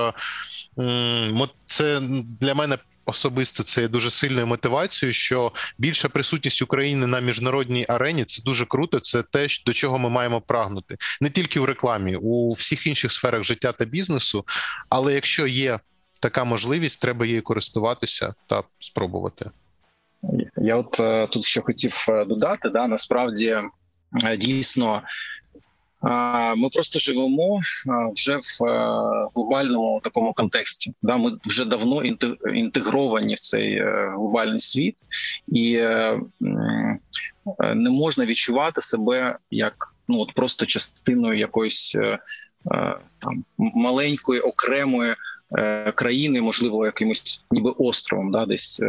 Це для мене особисто це є дуже сильною мотивацією, що більша присутність України на міжнародній арені це дуже круто. Це те, до чого ми маємо прагнути не тільки в рекламі, у всіх інших сферах життя та бізнесу. Але якщо є така можливість, треба її користуватися та спробувати. Я от е, тут ще хотів е, додати, да насправді е, дійсно ми просто живемо вже в е, глобальному такому контексті. Да, ми вже давно інтегровані в цей е, глобальний світ, і е, не можна відчувати себе як ну от просто частиною якоїсь там маленької окремої. Країни, можливо, якимось ніби островом, да, десь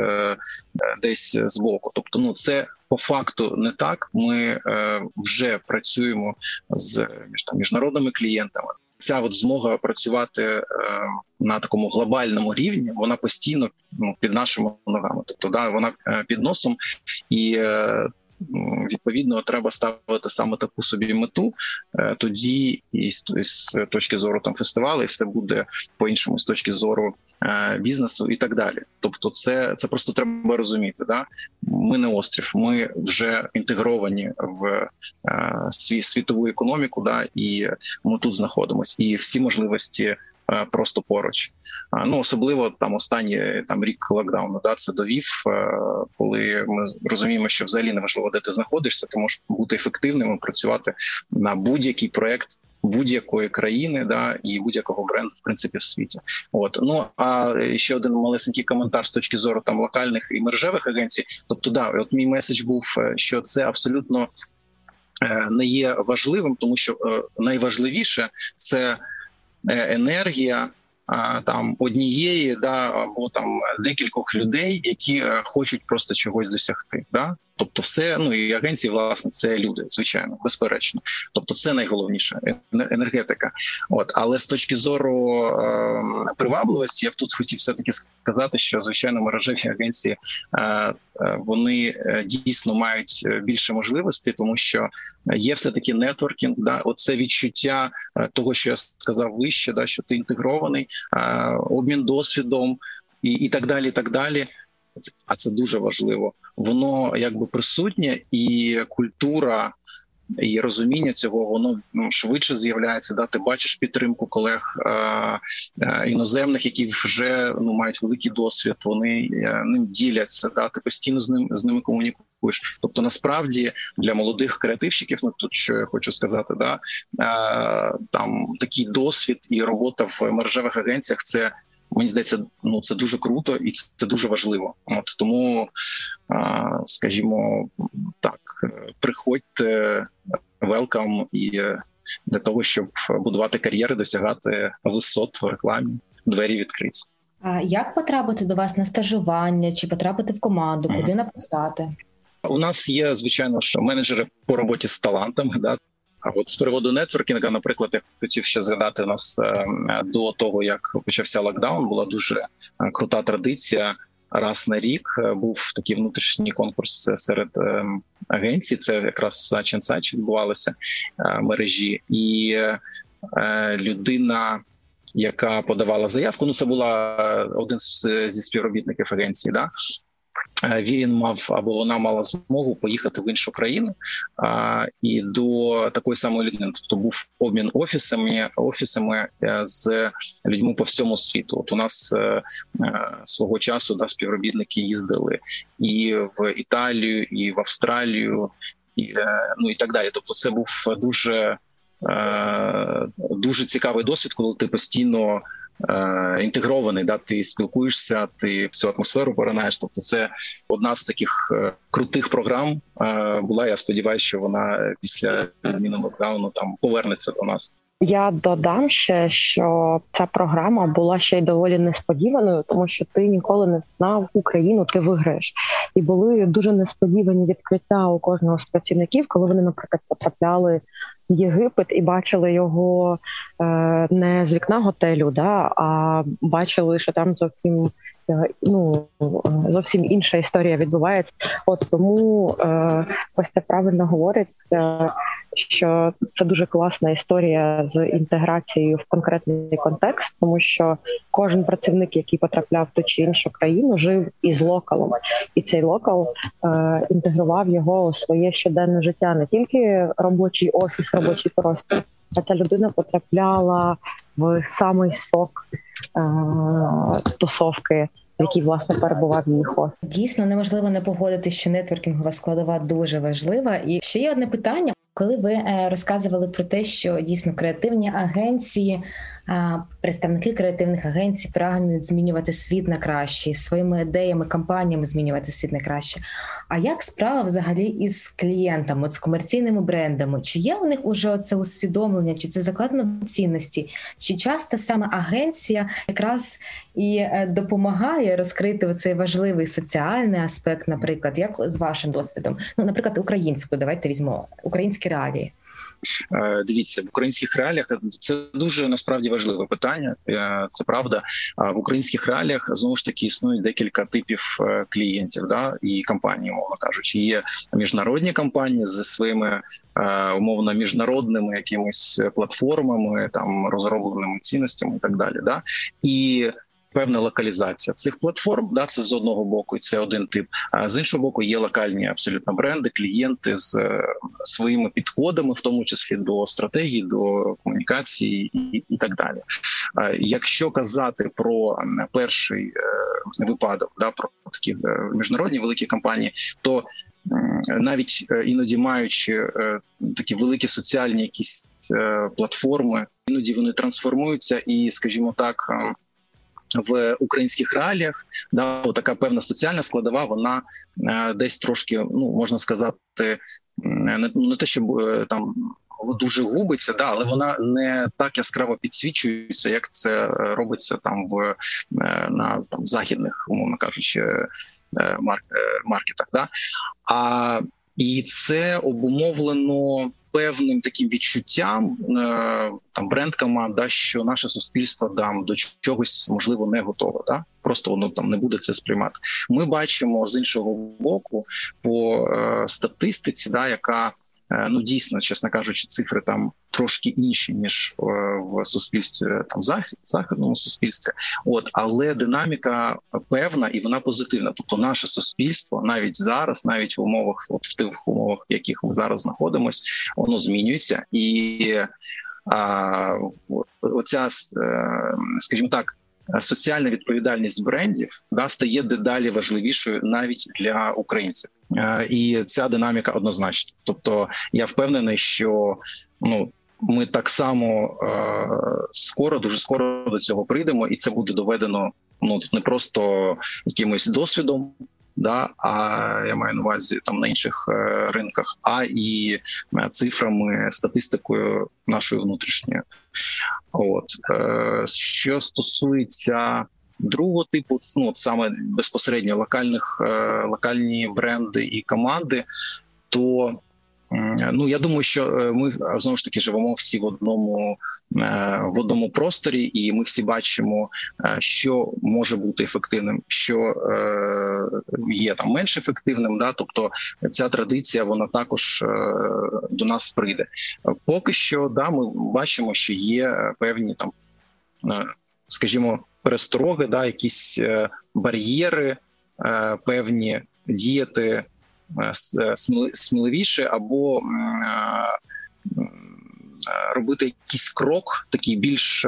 десь збоку. Тобто, ну це по факту не так. Ми е, вже працюємо з там міжнародними клієнтами. Ця от змога працювати е, на такому глобальному рівні, вона постійно ну, під нашими ногами. Тобто, да, вона е, під носом і. Е, відповідно треба ставити саме таку собі мету. Тоді і з точки зору там фестивалу, все буде по іншому з точки зору бізнесу і так далі. Тобто, це це просто треба розуміти. Да? Ми не острів, ми вже інтегровані в свій світову економіку. Да, і ми тут знаходимося, і всі можливості. Е, просто поруч. Ну особливо там останній там рік локдауну. Да, це довів, е, коли ми розуміємо, що взагалі неважливо, де ти знаходишся, ти можеш бути ефективним і працювати на будь-який проект. Будь-якої країни, да і будь-якого бренду, в принципі, в світі, от ну а ще один малесенький коментар з точки зору там локальних і мережевих агенцій. Тобто, да, от мій меседж був, е, що це абсолютно не є важливим, тому що найважливіше це Е, енергія там однієї, да або там декількох людей, які е, хочуть просто чогось досягти. Да? Тобто, все ну і агенції, власне, це люди, звичайно, безперечно. Тобто, це найголовніше енергетика. От але з точки зору е, привабливості, я б тут хотів все таки сказати, що звичайно мережеві агенції е, е вони е, дійсно мають більше можливостей, тому що є все таки нетворкінг. Да, оце відчуття того, що я сказав вище, да що ти інтегрований, е, обмін досвідом і, і так далі. і так далі а це дуже важливо. Воно якби присутнє, і культура і розуміння цього воно ну, швидше з'являється. Да, ти бачиш підтримку колег е, е, іноземних, які вже ну мають великий досвід. Вони е, ним діляться. Да, ти постійно з ним з ними комунікуєш. Тобто, насправді для молодих креативщиків, ну тут що я хочу сказати, да е, там такий досвід і робота в мережевих агенціях це мені здається, ну це дуже круто і це дуже важливо. От тому, скажімо, так, приходьте велкам і е, для того, щоб будувати кар'єри, досягати висот в рекламі, двері відкриті. А як потрапити до вас на стажування чи потрапити в команду? Куди написати? У нас є звичайно, що менеджери по роботі з талантами. Да, а от з приводу нетворкінга, наприклад, я хотів ще згадати нас е, до того, як почався локдаун, була дуже е, крута традиція. Раз на рік е, був такий внутрішній конкурс серед агенцій. Це якраз Сачин Сач відбувалося мережі, і людина, яка подавала заявку, ну це була один зі співробітників агенції. Да він мав або вона мала змогу поїхати в іншу країну а, і до такої самої людини. Тобто був обмін офісами офісами е, з людьми по всьому світу. От у нас е, свого часу да, співробітники їздили і в Італію, і в Австралію, і ну і так далі. Тобто, це був дуже. Дуже цікавий досвід, коли ти постійно е, інтегрований. Да, ти спілкуєшся, ти всю атмосферу поринаєш. Тобто, це одна з таких е, крутих програм е, була. Я сподіваюся, що вона після зміни локдауну там повернеться до нас. Я додам ще, що ця програма була ще й доволі несподіваною, тому що ти ніколи не знав Україну, ти виграєш, і були дуже несподівані відкриття у кожного з працівників, коли вони, наприклад, потрапляли в Єгипет і бачили його е, не з вікна готелю, да а бачили, що там зовсім е, ну зовсім інша історія відбувається. От тому е, ось це правильно говорить. Що це дуже класна історія з інтеграцією в конкретний контекст, тому що кожен працівник, який потрапляв в ту чи іншу країну, жив із локалом, і цей локал е, інтегрував його у своє щоденне життя, не тільки робочий офіс, робочий простір, а ця людина потрапляла в самий сок е, тусовки. Який власне перебував її дійсно неможливо не погодити, що нетворкінгова складова дуже важлива. І ще є одне питання: коли ви е, розказували про те, що дійсно креативні агенції представники креативних агенцій прагнуть змінювати світ на краще, своїми ідеями, кампаніями змінювати світ на краще. А як справа взагалі із клієнтами, от з комерційними брендами? Чи є у них уже це усвідомлення, чи це закладено в цінності? Чи часто саме агенція якраз і е, допомагає розкрити цей важливий соціальний аспект, наприклад, як з вашим досвідом? Ну, наприклад, українською, давайте візьмемо українські реалії. Дивіться в українських реаліях. Це дуже насправді важливе питання. Це правда. в українських реаліях знову ж таки існує декілька типів клієнтів, да і компаній, мовно кажучи, є міжнародні компанії зі своїми умовно міжнародними якимись платформами, там розробленими цінностями і так далі. Да і певна локалізація цих платформ. Да, це з одного боку, це один тип. А з іншого боку, є локальні абсолютно бренди, клієнти з е, своїми підходами, в тому числі до стратегії, до комунікації і, і так далі. Якщо казати про перший е, випадок, да про такі е, міжнародні великі компанії, то навіть іноді маючи такі великі соціальні якісь платформи, іноді вони трансформуються і, скажімо так в українських реаліях да така певна соціальна складова, вона е, десь трошки ну можна сказати, не, не те, щоб е, там. Дуже губиться, да, але вона не так яскраво підсвічується, як це робиться там в е, на там західних, умовно кажучи, маркетах. Да? А і це обумовлено певним таким відчуттям е, там бренд команда, що наше суспільство там до чогось можливо не готове. Да? Просто воно там не буде це сприймати. Ми бачимо з іншого боку по е, статистиці, да, яка ну дійсно, чесно кажучи, цифри там трошки інші ніж е, в суспільстві там захід, західному суспільстві. От але динаміка певна і вона позитивна. Тобто, наше суспільство навіть зараз, навіть в умовах, от в тих умовах, в яких ми зараз знаходимося, воно змінюється і. А оця, е, скажімо так, соціальна відповідальність брендів да стає дедалі важливішою навіть для українців, е, і ця динаміка однозначна. Тобто, я впевнений, що ну. Ми так само е, скоро, дуже скоро до цього прийдемо, і це буде доведено ну не просто якимось досвідом, да а я маю на увазі там на інших е, ринках, а і е, цифрами, статистикою нашою внутрішньою. От е, що стосується другого типу, ну саме безпосередньо локальних локальні бренди і команди, то Ну я думаю, що е, ми знову ж таки живемо всі в одному е, в одному просторі, і ми всі бачимо, е, що може бути ефективним, що є там менш ефективним. Да, тобто ця традиція вона також до нас прийде. Поки що, да, ми бачимо, що є певні там, скажімо, перестороги, да, якісь бар'єри, певні діяти. Е, е, сміливіше або е, робити якийсь крок, такий більш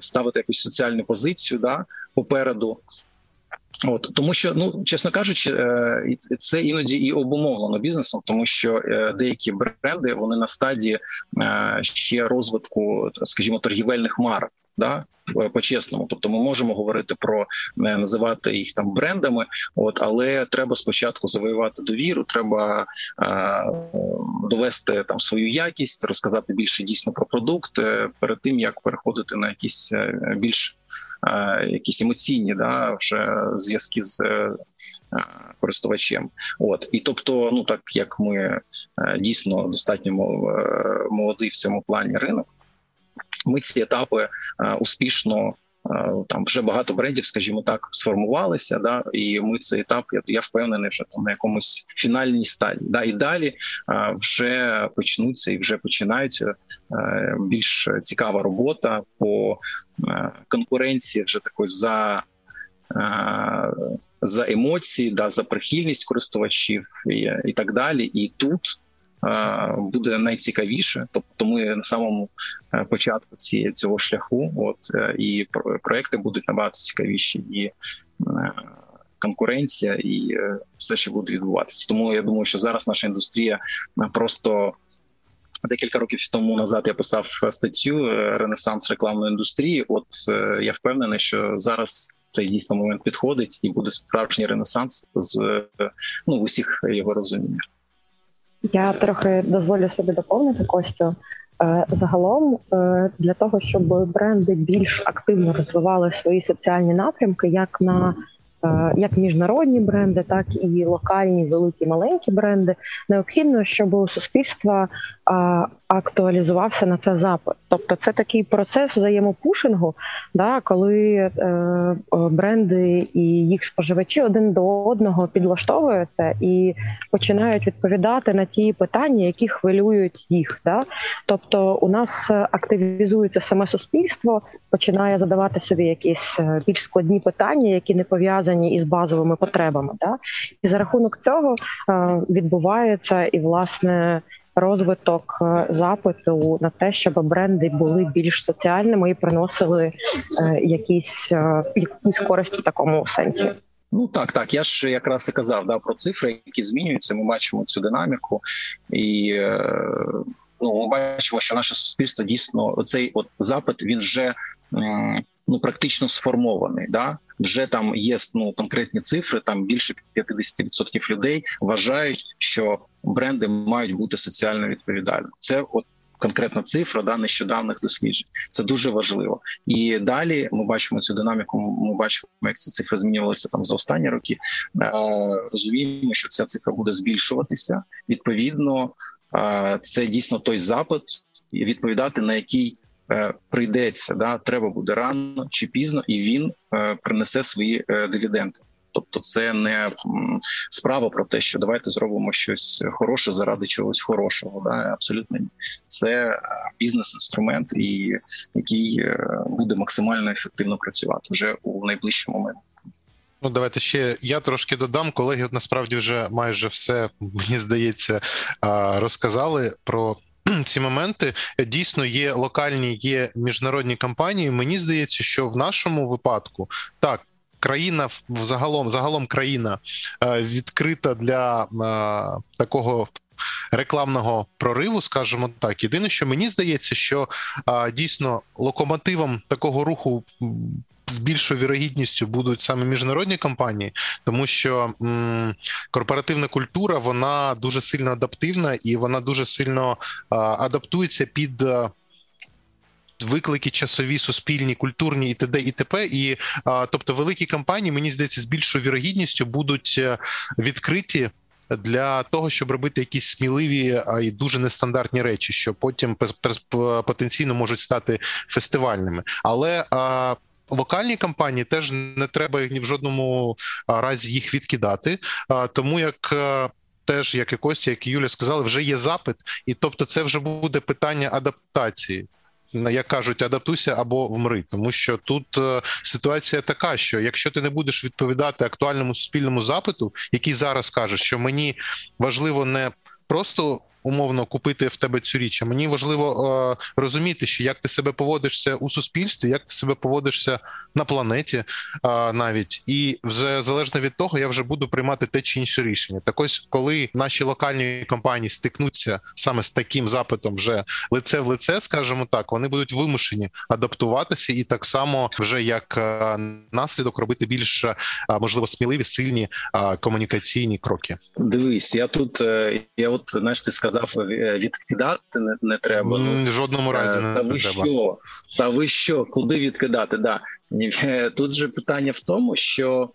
ставити якусь соціальну позицію да, попереду. От тому, що ну чесно кажучи, це іноді і обумовлено бізнесом, тому що деякі бренди вони на стадії ще розвитку, скажімо, торгівельних марок да по-чесному. Тобто, ми можемо говорити про не називати їх там брендами, от але треба спочатку завоювати довіру. Треба е, довести там свою якість, розказати більше дійсно про продукт е, перед тим як переходити на якісь е, більш е, якісь емоційні да вже зв'язки з е, користувачем. От і тобто, ну так як ми е, дійсно достатньо молодий в цьому плані ринок ми ці етапи е, успішно. Е, там вже багато брендів, скажімо так, сформувалися. Да, і ми цей етап я, я впевнений, що там на якомусь фінальній стадії. Да, і далі а, е, вже почнуться і вже починаються більш цікава робота по а, конкуренції вже такої за. За емоції, да за прихильність користувачів і, і так далі, і тут буде найцікавіше. Тобто, ми на самому е, початку ці, цього шляху, от е, і проекти будуть набагато цікавіші і. Е, конкуренція і все, що буде відбуватися, тому я думаю, що зараз наша індустрія просто декілька років тому назад я писав статтю Ренесанс рекламної індустрії. От я впевнений, що зараз цей дійсно момент підходить і буде справжній ренесанс з ну в усіх його розуміннях. Я трохи дозволю собі доповнити Костю. Е, загалом е, для того, щоб бренди більш активно розвивали свої соціальні напрямки, як на е, як міжнародні бренди, так і локальні, великі маленькі бренди. Необхідно, щоб у суспільства актуалізувався на це запит. Тобто, це такий процес взаємопушингу, да, коли е, бренди і їх споживачі один до одного підлаштовуються і починають відповідати на ті питання, які хвилюють їх. Да? Тобто, у нас активізується саме суспільство, починає задавати собі якісь е, більш складні питання, які не пов'язані із базовими потребами. Да? І за рахунок цього е, відбувається і власне розвиток е, запиту на те, щоб бренди були більш соціальними і приносили е, якісь е, якісь користі в такому сенсі. Ну так, так. Я ж якраз і казав да, про цифри, які змінюються. Ми бачимо цю динаміку, і ну, ми бачимо, що наше суспільство дійсно цей от запит він вже ну практично сформований. Да? Вже там є ну конкретні цифри. Там більше 50% людей вважають, що бренди мають бути соціально відповідальними. Це от. Конкретна цифра да нещодавних досліджень це дуже важливо, і далі ми бачимо цю динаміку. Ми бачимо, як ці цифри змінювалися там за останні роки. Е, розуміємо, що ця цифра буде збільшуватися. Відповідно, е, це дійсно той запит, відповідати на який прийдеться, да треба буде рано чи пізно, і він е, принесе свої е, дивіденди. Тобто, це не справа про те, що давайте зробимо щось хороше заради чогось хорошого. Да? Абсолютно ні. Це бізнес-інструмент, і який буде максимально ефективно працювати вже у найближчому момент. Ну, давайте ще я трошки додам. Колеги насправді вже майже все мені здається розказали про <clears throat> ці моменти дійсно є локальні, є міжнародні компанії. Мені здається, що в нашому випадку так. Країна загалом загалом країна е, відкрита для е, такого рекламного прориву, скажімо так. Єдине, що мені здається, що е, дійсно локомотивом такого руху з більшою вірогідністю будуть саме міжнародні компанії, тому що м, корпоративна культура вона дуже сильно адаптивна і вона дуже сильно а, адаптується під. Виклики часові, суспільні, культурні і т.д. і т.п. І а, тобто великі компанії, мені здається, з більшою вірогідністю будуть е, відкриті для того, щоб робити якісь сміливі і дуже нестандартні речі, що потім потенційно можуть стати фестивальними. Але а, локальні компанії теж не треба ні в жодному разі їх відкидати, тому як. Теж, як і Костя, як і Юля сказали, вже є запит, і тобто, це вже буде питання адаптації. Як кажуть, адаптуйся або вмри, тому що тут е, ситуація така, що якщо ти не будеш відповідати актуальному суспільному запиту, який зараз каже, що мені важливо не просто умовно купити в тебе цю річ. А мені важливо е, розуміти, що як ти себе поводишся у суспільстві, як ти себе поводишся на планеті е, навіть, і вже залежно від того, я вже буду приймати те чи інше рішення. Так ось, коли наші локальні компанії стикнуться саме з таким запитом, вже лице в лице, скажімо так, вони будуть вимушені адаптуватися і так само вже як е, наслідок робити більш е, можливо сміливі сильні е, комунікаційні кроки. Дивись, я тут я от знаєш, ти сказав сказав, е, відкидати не, не треба. Ну, В жодному е, разі не, та ви треба. що? Та ви що? Куди відкидати? Да. Е, тут же питання в тому, що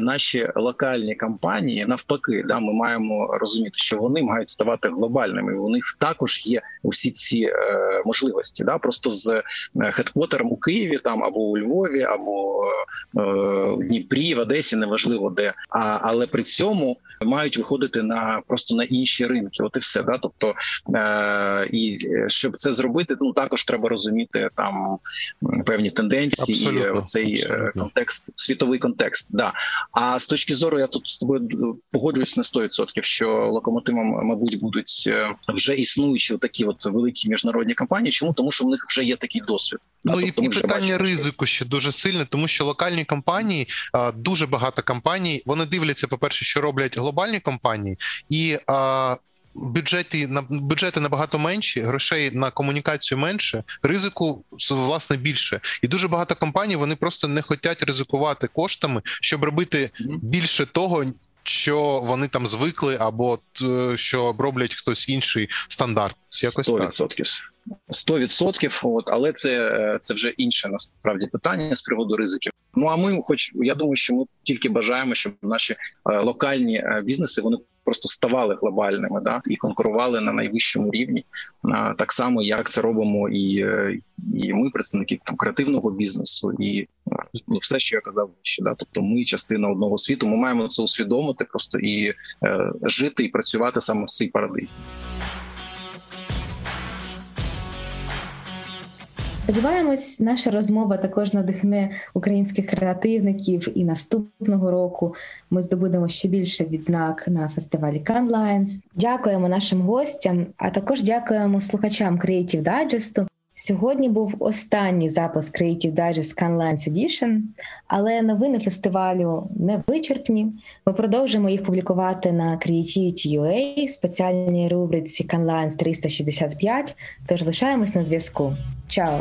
наші локальні компанії навпаки, да, ми маємо розуміти, що вони мають ставати глобальними. У них також є усі ці е, можливості. Да, Просто з хедквотером у Києві, там або у Львові, або е, в Дніпрі, в Одесі, неважливо де. А але при цьому мають виходити на просто на інші ринки. От і все да. Тобто е, і щоб це зробити, ну також треба розуміти там певні тенденції, абсолютно, цей е, абсолютно. контекст, світовий контекст. Да. А з точки зору, я тут з тобою погоджуюсь на 100%, що локомотивом, мабуть, будуть е, вже існуючі такі от великі міжнародні компанії. Чому тому, що в них вже є такий досвід? Ну да, і, тобто і питання ризику ще дуже сильне, тому що локальні компанії дуже багато компаній. Вони дивляться, по перше, що роблять глобальні компанії, і а, бюджети на бюджети набагато менші, грошей на комунікацію менше, ризику власне більше. І дуже багато компаній вони просто не хочуть ризикувати коштами, щоб робити більше того, що вони там звикли, або що роблять хтось інший стандарт. Якось 100%. так. 100%, от, але це це вже інше насправді питання з приводу ризиків. Ну а ми, хоч я думаю, що ми тільки бажаємо, щоб наші е, локальні е, бізнеси вони просто ставали глобальними, да і конкурували на найвищому рівні, е, так само як це робимо, і е, і ми, представники там креативного бізнесу, і е, все, що я казав ще да. Тобто, ми частина одного світу. Ми маємо це усвідомити просто і е, жити і працювати саме в цій парадигмі. Сподіваємось, наша розмова також надихне українських креативників, і наступного року ми здобудемо ще більше відзнак на фестивалі Cannes Lions. Дякуємо нашим гостям, а також дякуємо слухачам Creative Digest. Сьогодні був останній запис Creative Digest Lions Edition, але новини фестивалю не вичерпні. Ми продовжимо їх публікувати на Creativity.ua, спеціальній рубриці Canlines Lions 365, Тож лишаємось на зв'язку. Чао!